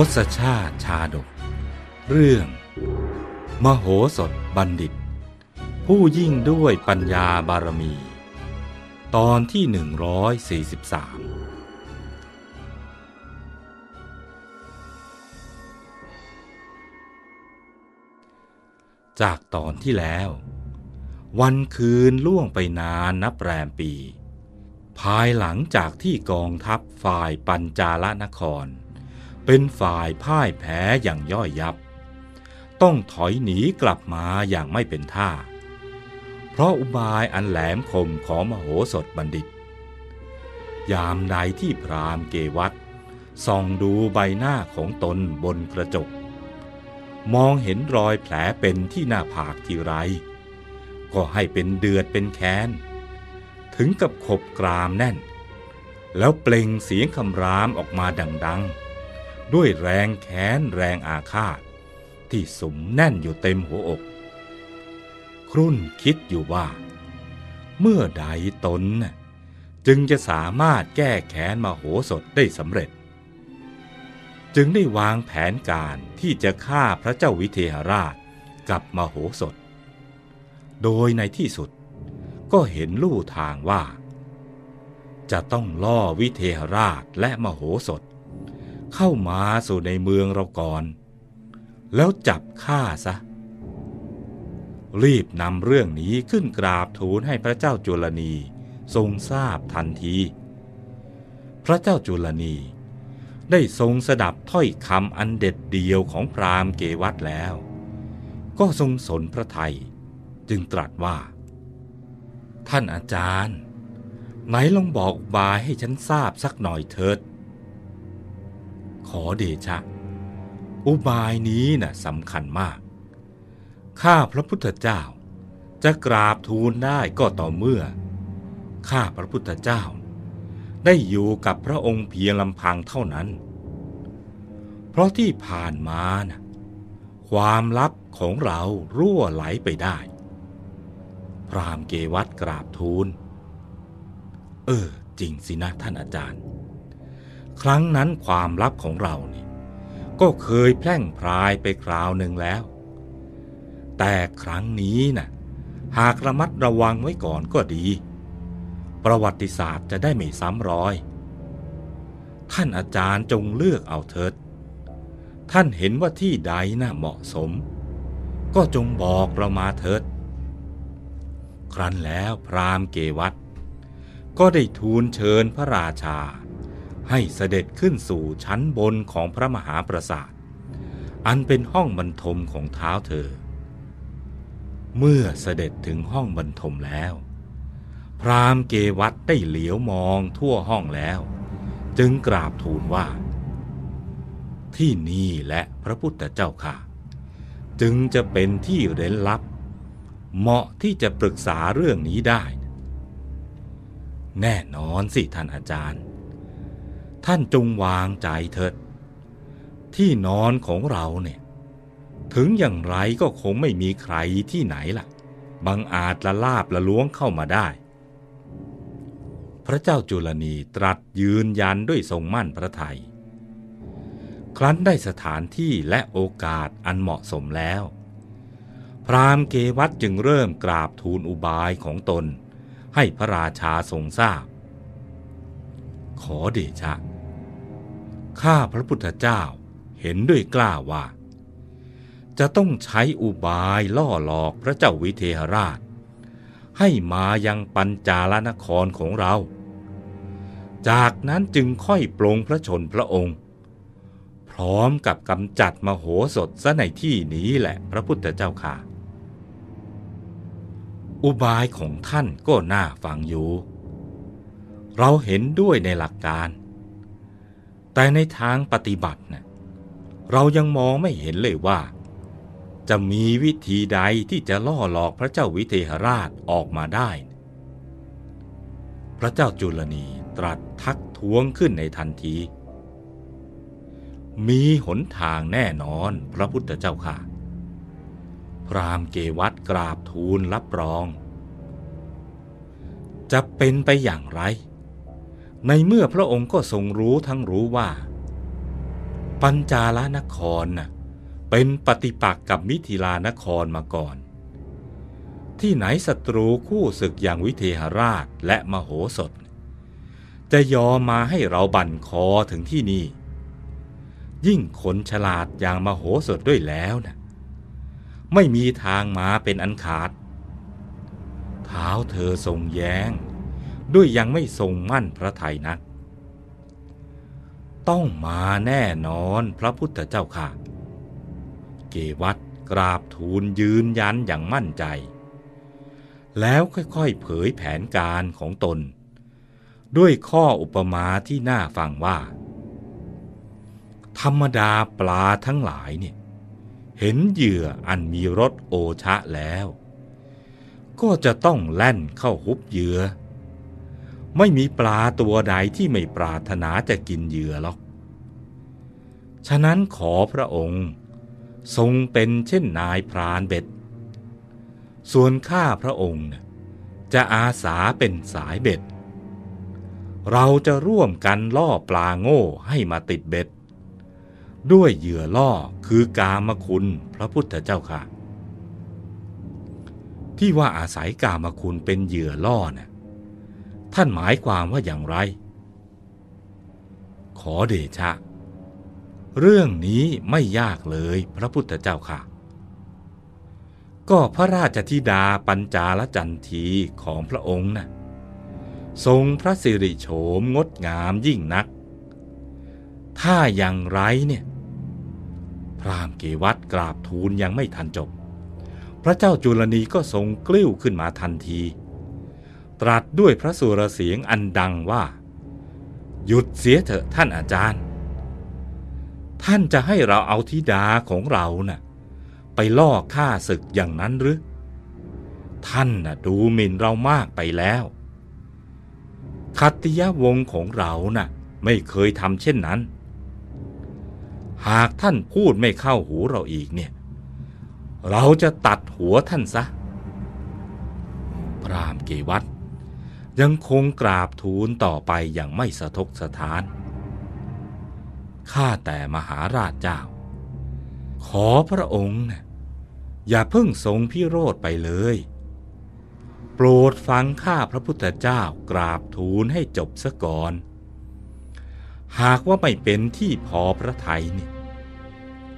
ทศชาติชาดก เรื่อง มโหสถบัณฑิต ผู้ยิ่งด้วยปัญญาบารมี ตอนที่ 143 จากตอนที่แล้ว วันคืนล่วงไปนานนับแรมปี ภายหลังจากที่กองทัพฝ่ายปัญจาลนคร เป็นฝ่ายพ่ายแพ้อย่างย่อยยับ ต้องถอยหนีกลับมาอย่างไม่เป็นท่า เพราะอุบายอันแหลมคมของมโหสถบัณฑิต ยามใดที่พรามเกวัตส่องดูใบหน้าของตนบนกระจก มองเห็นรอยแผลเป็นที่หน้าผากทีไร ก็ให้เป็นเดือดเป็นแค้น ถึงกับขบกรามแน่น แล้วเปล่งเสียงคำรามออกมาดังๆ ด้วยแรงแค้นแรงอาฆาต ที่สมแน่นอยู่เต็มหัวอก ครุ่นคิดอยู่ว่า เมื่อใดตนจึงจะสามารถแก้แค้นมาโหสถได้สำเร็จ จึงได้วางแผนการที่จะฆ่าพระเจ้าวิเทหราชกับมโหสถ โดยในที่สุดก็เห็นลู่ทางว่า จะต้องล่อวิเทหราชและมโหสถ เข้ามาสู่ในเมืองเราก่อน แล้วจับฆ่าซะ รีบนำเรื่องนี้ขึ้นกราบทูลให้พระเจ้าจุลนีทรงทราบทันที พระเจ้าจุลนีได้ทรงสดับถ้อยคำอันเด็ดเดียวของพราหมณ์เกวัตแล้ว ก็ทรงสนพระไทย จึงตรัสว่า ท่านอาจารย์ ไหนลองบอกบายให้ฉันทราบสักหน่อยเถิด ขอเดชะ อุบายนี้น่ะสำคัญมาก ข้าพระพุทธเจ้า จะกราบทูลได้ก็ต่อเมื่อ ข้าพระพุทธเจ้า ได้อยู่กับพระองค์เพียงลำพังเท่านั้น เพราะที่ผ่านมานะความลับของเรารั่วไหลไปได้ พรามเกวัตกราบทูล เออ จริงสินะท่านอาจารย์ ครั้งนั้นความลับของเรานี่ก็เคยแพร่งพรายไปคราวหนึ่งแล้ว แต่ครั้งนี้นะ่ะ หากระมัดระวังไว้ก่อนก็ดี ประวัติศาสตร์จะได้ไม่ซ้ำรอย ท่านอาจารย์จงเลือกเอาเถิด ท่านเห็นว่าที่ใดน่ะเหมาะสม ก็จงบอกเรามาเถิด ครั้นแล้วพราหมณ์เกวัตก็ได้ทูลเชิญพระราชา ให้เสด็จขึ้นสู่ชั้นบนของพระมหาปราสาท อันเป็นห้องบรรทมของเท้าเธอ เมื่อเสด็จถึงห้องบรรทมแล้ว พราหมณ์เกวัตได้เหลียวมองทั่วห้องแล้ว จึงกราบทูลว่า ที่นี่และพระพุทธเจ้าค่ะ จึงจะเป็นที่เร้นลับ เหมาะที่จะปรึกษาเรื่องนี้ได้ แน่นอนสิท่านอาจารย์ ท่านจงวางใจเถิด ที่นอนของเราเนี่ย ถึงอย่างไรก็คงไม่มีใครที่ไหนล่ะ บังอาจละลาบละล้วงเข้ามาได้ พระเจ้าจุลนีตรัสยืนยันด้วยทรงมั่นพระทยัยครั้นได้สถานที่และโอกาสอันเหมาะสมแล้ว พราหมณ์เกวัตจึงเริ่มกราบทูลอุบายของตน ให้พระราชาทรงทราบ ขอเดชะ ข้าพระพุทธเจ้าเห็นด้วยกล้าว่า จะต้องใช้อุบายล่อหลอกพระเจ้าวิเทหราช ให้มายังปัญจาลนครของเรา จากนั้นจึงค่อยปลงพระชนพระองค์ พร้อมกับกำจัดมโหสถซะในที่นี้แหละพระพุทธเจ้าค่ะ อุบายของท่านก็น่าฟังอยู่ เราเห็นด้วยในหลักการ แต่ในทางปฏิบัตินะ่ะเรายังมองไม่เห็นเลยว่า จะมีวิธีใดที่จะล่อหลอกพระเจ้าวิเทหราชออกมาได้ พระเจ้าจุลนีตรัสทักท้วงขึ้นในทันที มีหนทางแน่นอนพระพุทธเจ้าค่ะ พรามเกวัตกราบทูลรับรอง จะเป็นไปอย่างไร ในเมื่อพระองค์ก็ทรงรู้ทั้งรู้ว่า ปัญจาลนครน่ะเป็นปฏิปักษ์กับมิถิลานครมาก่อน ที่ไหนศัตรูคู่ศึกอย่างวิเทหราชและมโหสถ จะยอมมาให้เราบั่นคอถึงที่นี่ ยิ่งคนฉลาดอย่างมโหสถด้วยแล้วนะ ไม่มีทางมาเป็นอันขาด เท้าเธอทรงแย้ง ด้วยยังไม่ทรงมั่นพระไทยนัก ต้องมาแน่นอนพระพุทธเจ้าค่ะ เกวัตกราบทูลยืนยันอย่างมั่นใจ แล้วค่อยๆเผยแผนการของตน ด้วยข้ออุปมาที่น่าฟังว่า ธรรมดาปลาทั้งหลายเนี่ย เห็นเหยื่ออันมีรสโอชะแล้ว ก็จะต้องแล่นเข้าหุบเหยื่อ ไม่มีปลาตัวใดที่ไม่ปรารถนาจะกินเหยื่อหรอก ฉะนั้นขอพระองค์ ทรงเป็นเช่นนายพรานเบ็ด ส่วนข้าพระองค์จะอาสาเป็นสายเบ็ด เราจะร่วมกันล่อปลาโง่ให้มาติดเบ็ด ด้วยเหยื่อล่อคือกามคุณพระพุทธเจ้าค่ะ ที่ว่าอาศัยกามคุณเป็นเหยื่อล่อนะ่ะท่านหมายความว่าอย่างไร ขอเดชะ เรื่องนี้ไม่ยากเลยพระพุทธเจ้าค่ะ ก็พระราชธิดาปัญจาลจันทีของพระองค์นะ่ะทรงพระสิริโฉมงดงามยิ่งนัก ถ้าอย่างไรเนี่ย รามเกวัตกราบทูลยังไม่ทันจบ พระเจ้าจุลนีก็ทรงกลิ้วขึ้นมาทันที ตรัสด้วยพระสุรเสียงอันดังว่า หยุดเสียเถอะท่านอาจารย์ ท่านจะให้เราเอาธิดาของเรานะ่ะไปล่อฆ่าศึกอย่างนั้นหรือ ท่านน่ะดูหมิ่นเรามากไปแล้วคัตติยะวงของเรานะ่ะไม่เคยทำเช่นนั้น หากท่านพูดไม่เข้าหูเราอีกเนี่ย เราจะตัดหัวท่านซะ พรามเกวัตยังคงกราบทูลต่อไปอย่างไม่สะทกสะท้าน ข้าแต่มหาราชเจ้า ขอพระองค์นะอย่าเพิ่งทรงพิโรธไปเลย โปรดฟังข้าพระพุทธเจ้ากราบทูลให้จบซะก่อน หากว่าไม่เป็นที่พอพระทัยนี่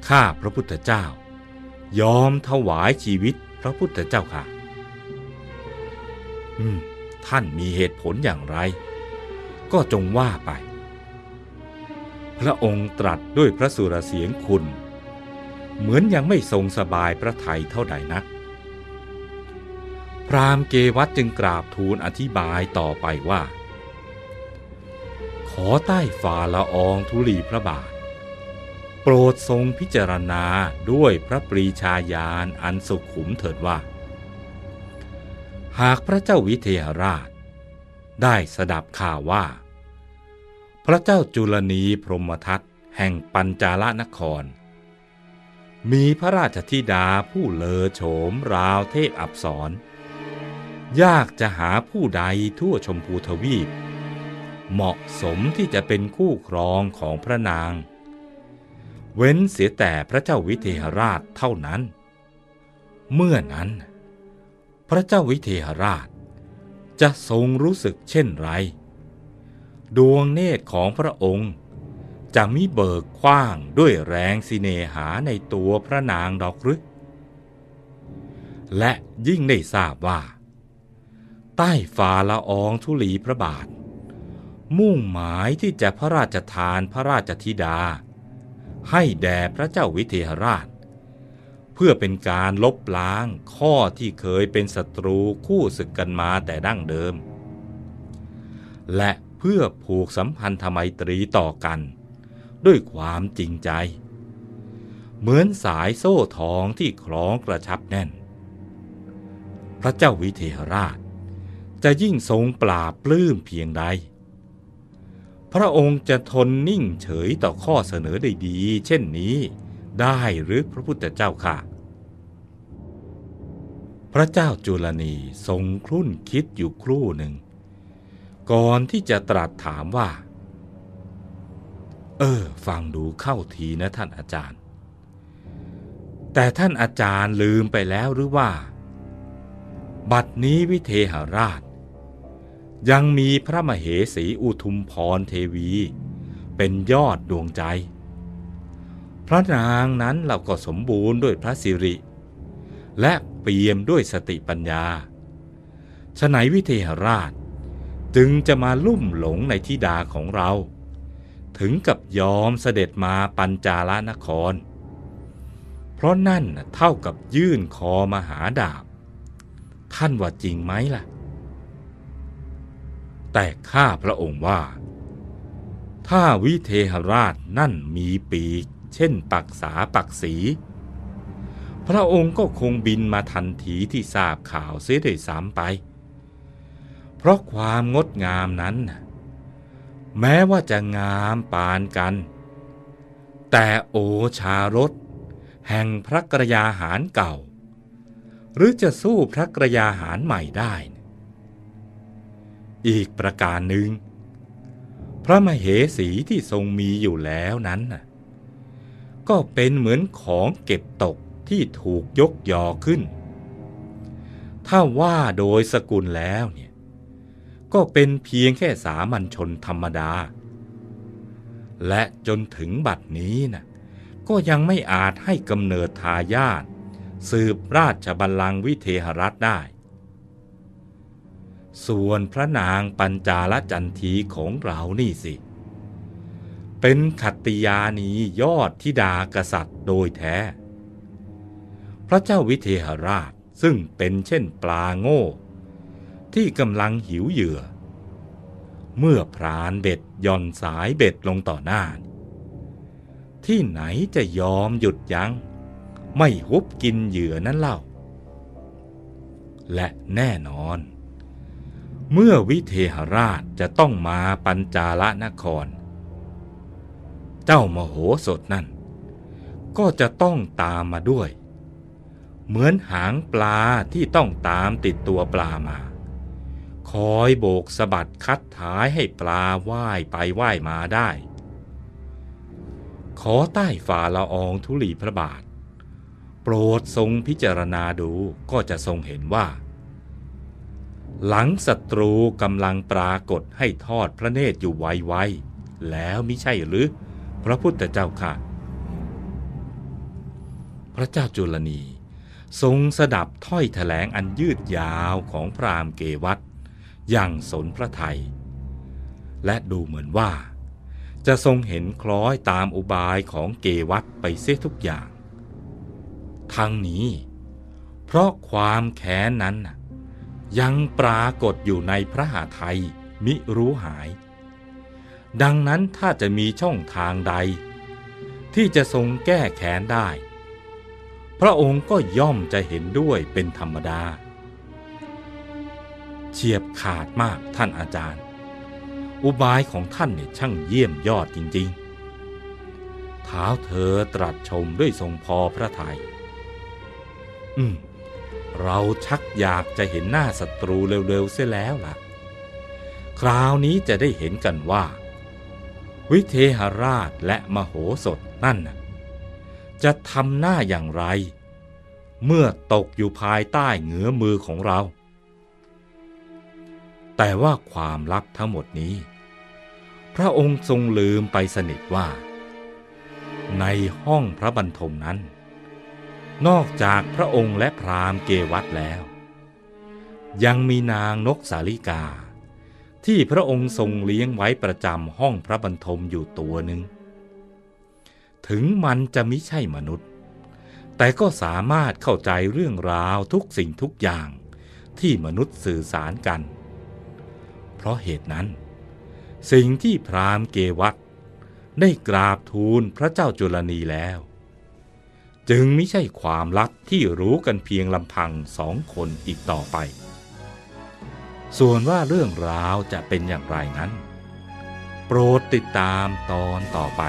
ข้าพระพุทธเจ้า ยอมถวายชีวิตพระพุทธเจ้าค่ะ อืม ท่านมีเหตุผลอย่างไร ก็จงว่าไป พระองค์ตรัสด้วยพระสุรเสียงคุณ เหมือนยังไม่ทรงสบายพระทัยเท่าใดนัก พรามเกวัตจึงกราบทูลอธิบายต่อไปว่า อใต้ฝ่าละอองธุลีพระบาท โปรดทรงพิจารณาด้วยพระปรีชาญาณอันสุขุมเถิดว่า หากพระเจ้าวิเทหราช ได้สดับข่าวว่า พระเจ้าจุลนีพรหมทัตแห่งปัญจาลนคร มีพระราชธิดาผู้เลอโฉมราวเทพอับสรยากจะหาผู้ใดทั่วชมพูทวีป เหมาะสมที่จะเป็นคู่ครองของพระนาง เว้นเสียแต่พระเจ้าวิเทหราชเท่านั้น เมื่อนั้น พระเจ้าวิเทหราช จะทรงรู้สึกเช่นไร ดวงเนตรของพระองค์จะมิเบิกกว้างด้วยแรงสิเนหาในตัวพระนางดอกหรือและยิ่งได้ทราบว่า ใต้ฝ่าละอองธุลีพระบาท มุ่งหมายที่จะพระราชทานพระราชธิดา ให้แด่พระเจ้าวิเทหราช เพื่อเป็นการลบล้างข้อที่เคยเป็นศัตรูคู่ศึกกันมาแต่ดั้งเดิม และเพื่อผูกสัมพันธไมตรีต่อกัน ด้วยความจริงใจ เหมือนสายโซ่ทองที่คล้องกระชับแน่น พระเจ้าวิเทหราช จะยิ่งทรงปราบปลื้มเพียงใด พระองค์จะทนนิ่งเฉยต่อข้อเสนอได้ดี เช่นนี้ ได้หรือพระพุทธเจ้าค่ะ พระเจ้าจุลนีทรงครุ่นคิดอยู่ครู่หนึ่ง ก่อนที่จะตรัสถามว่า เออ ฟังดูเข้าทีนะท่านอาจารย์ แต่ท่านอาจารย์ลืมไปแล้วหรือว่า บัดนี้วิเทหราช ยังมีพระมเหสีอุทุมพรเทวี เป็นยอดดวงใจ พระนางนั้นเราก็สมบูรณ์ด้วยพระสิริ และเปี่ยมด้วยสติปัญญาฉไหนวิเทหราชจึงจะมาลุ่มหลงในทิดาของเรา ถึงกับยอมเสด็จมาปัญจาลนคร เพราะนั่นเท่ากับยื่นคอมาหาดาบ ท่านว่าจริงไหมล่ะ แต่ข้าพระองค์ว่า ถ้าวิเทหราชนั่นมีปีก เช่นปักษาปักสีพระองค์ก็คงบินมาทันทีที่ทราบข่าวเสียด้วยซ้ำไป เพราะความงดงามนั้น แม้ว่าจะงามปานกัน แต่โอชารสแห่งพระกระยาหารเก่า หรือจะสู้พระกระยาหารใหม่ได้ อีกประการหนึ่ง พระมเหสีที่ทรงมีอยู่แล้วนั้นก็เป็นเหมือนของเก็บตกที่ถูกยกยอขึ้น ถ้าว่าโดยสกุลแล้วเนี่ยก็เป็นเพียงแค่สามัญชนธรรมดา และจนถึงบัดนี้นะก็ยังไม่อาจให้กำเนิดทายาทสืบราชบัลลังก์วิเทหรัฐได้ ส่วนพระนางปัญจาลจันทีของเรานี่สิ เป็นขัตติยานียอดทิดากษัตริย์โดยแท้ พระเจ้าวิเทหราชซึ่งเป็นเช่นปลาโง่ ที่กำลังหิวเหยื่อ เมื่อพรานเบ็ดย่อนสายเบ็ดลงต่อหน้า ที่ไหนจะยอมหยุดยัง้ง ไม่ฮุบกินเหยื่อนั้นเล่า และแน่นอน เมื่อวิเทหราชจะต้องมาปัญจาลนคร เจ้ามโหสถนั่น ก็จะต้องตามมาด้วย เหมือนหางปลาที่ต้องตามติดตัวปลามา คอยโบกสะบัดคัดท้ายให้ปลาว่ายไปว่ายมาได้ ขอใต้ฝ่าละอองธุลีพระบาท โปรดทรงพิจารณาดูก็จะทรงเห็นว่า หลังศัตรูกำลังปรากฏให้ทอดพระเนตรอยู่ไวๆแล้วมิใช่หรือ พระพุทธเจ้าค่ะ พระเจ้าจุลนีทรงสดับถ้อยแถลงอันยืดยาวของพรามเกวัตอย่างสนพระไทย และดูเหมือนว่า จะทรงเห็นคล้อยตามอุบายของเกวัตไปเสียทุกอย่าง ทั้งนี้ เพราะความแค้นนั้น ยังปรากฏอยู่ในพระหาไทยมิรู้หาย ดังนั้นถ้าจะมีช่องทางใด ที่จะทรงแก้แค้นได้ พระองค์ก็ย่อมจะเห็นด้วยเป็นธรรมดา เฉียบขาดมากท่านอาจารย์ อุบายของท่านเนี่ยช่างเยี่ยมยอดจริง ๆ เท้าเธอตรัสชมด้วยทรงพอพระทยัยอืม เราชักอยากจะเห็นหน้าศัตรูเร็วๆเสียแล้วล่ะ คราวนี้จะได้เห็นกันว่า วิเทหราชและมโหสถนั่นน่ะจะทำหน้าอย่างไร เมื่อตกอยู่ภายใต้เหงือมือของเรา แต่ว่าความลับทั้งหมดนี้ พระองค์ทรงลืมไปสนิทว่า ในห้องพระบรรทมนั้น นอกจากพระองค์และพราหมณ์เกวัตแล้ว ยังมีนางนกสาลิกา ที่พระองค์ทรงเลี้ยงไว้ประจำห้องพระบรรทมอยู่ตัวหนึ่ง ถึงมันจะไม่ใช่มนุษย์ แต่ก็สามารถเข้าใจเรื่องราวทุกสิ่งทุกอย่างที่มนุษย์สื่อสารกัน เพราะเหตุนั้น สิ่งที่พราหมณ์เกวัตได้กราบทูลพระเจ้าจุลนีแล้ว จึงไม่ใช่ความลับที่รู้กันเพียงลำพังสองคนอีกต่อไป ส่วนว่าเรื่องราวจะเป็นอย่างไรนั้น โปรดติดตามตอนต่อไป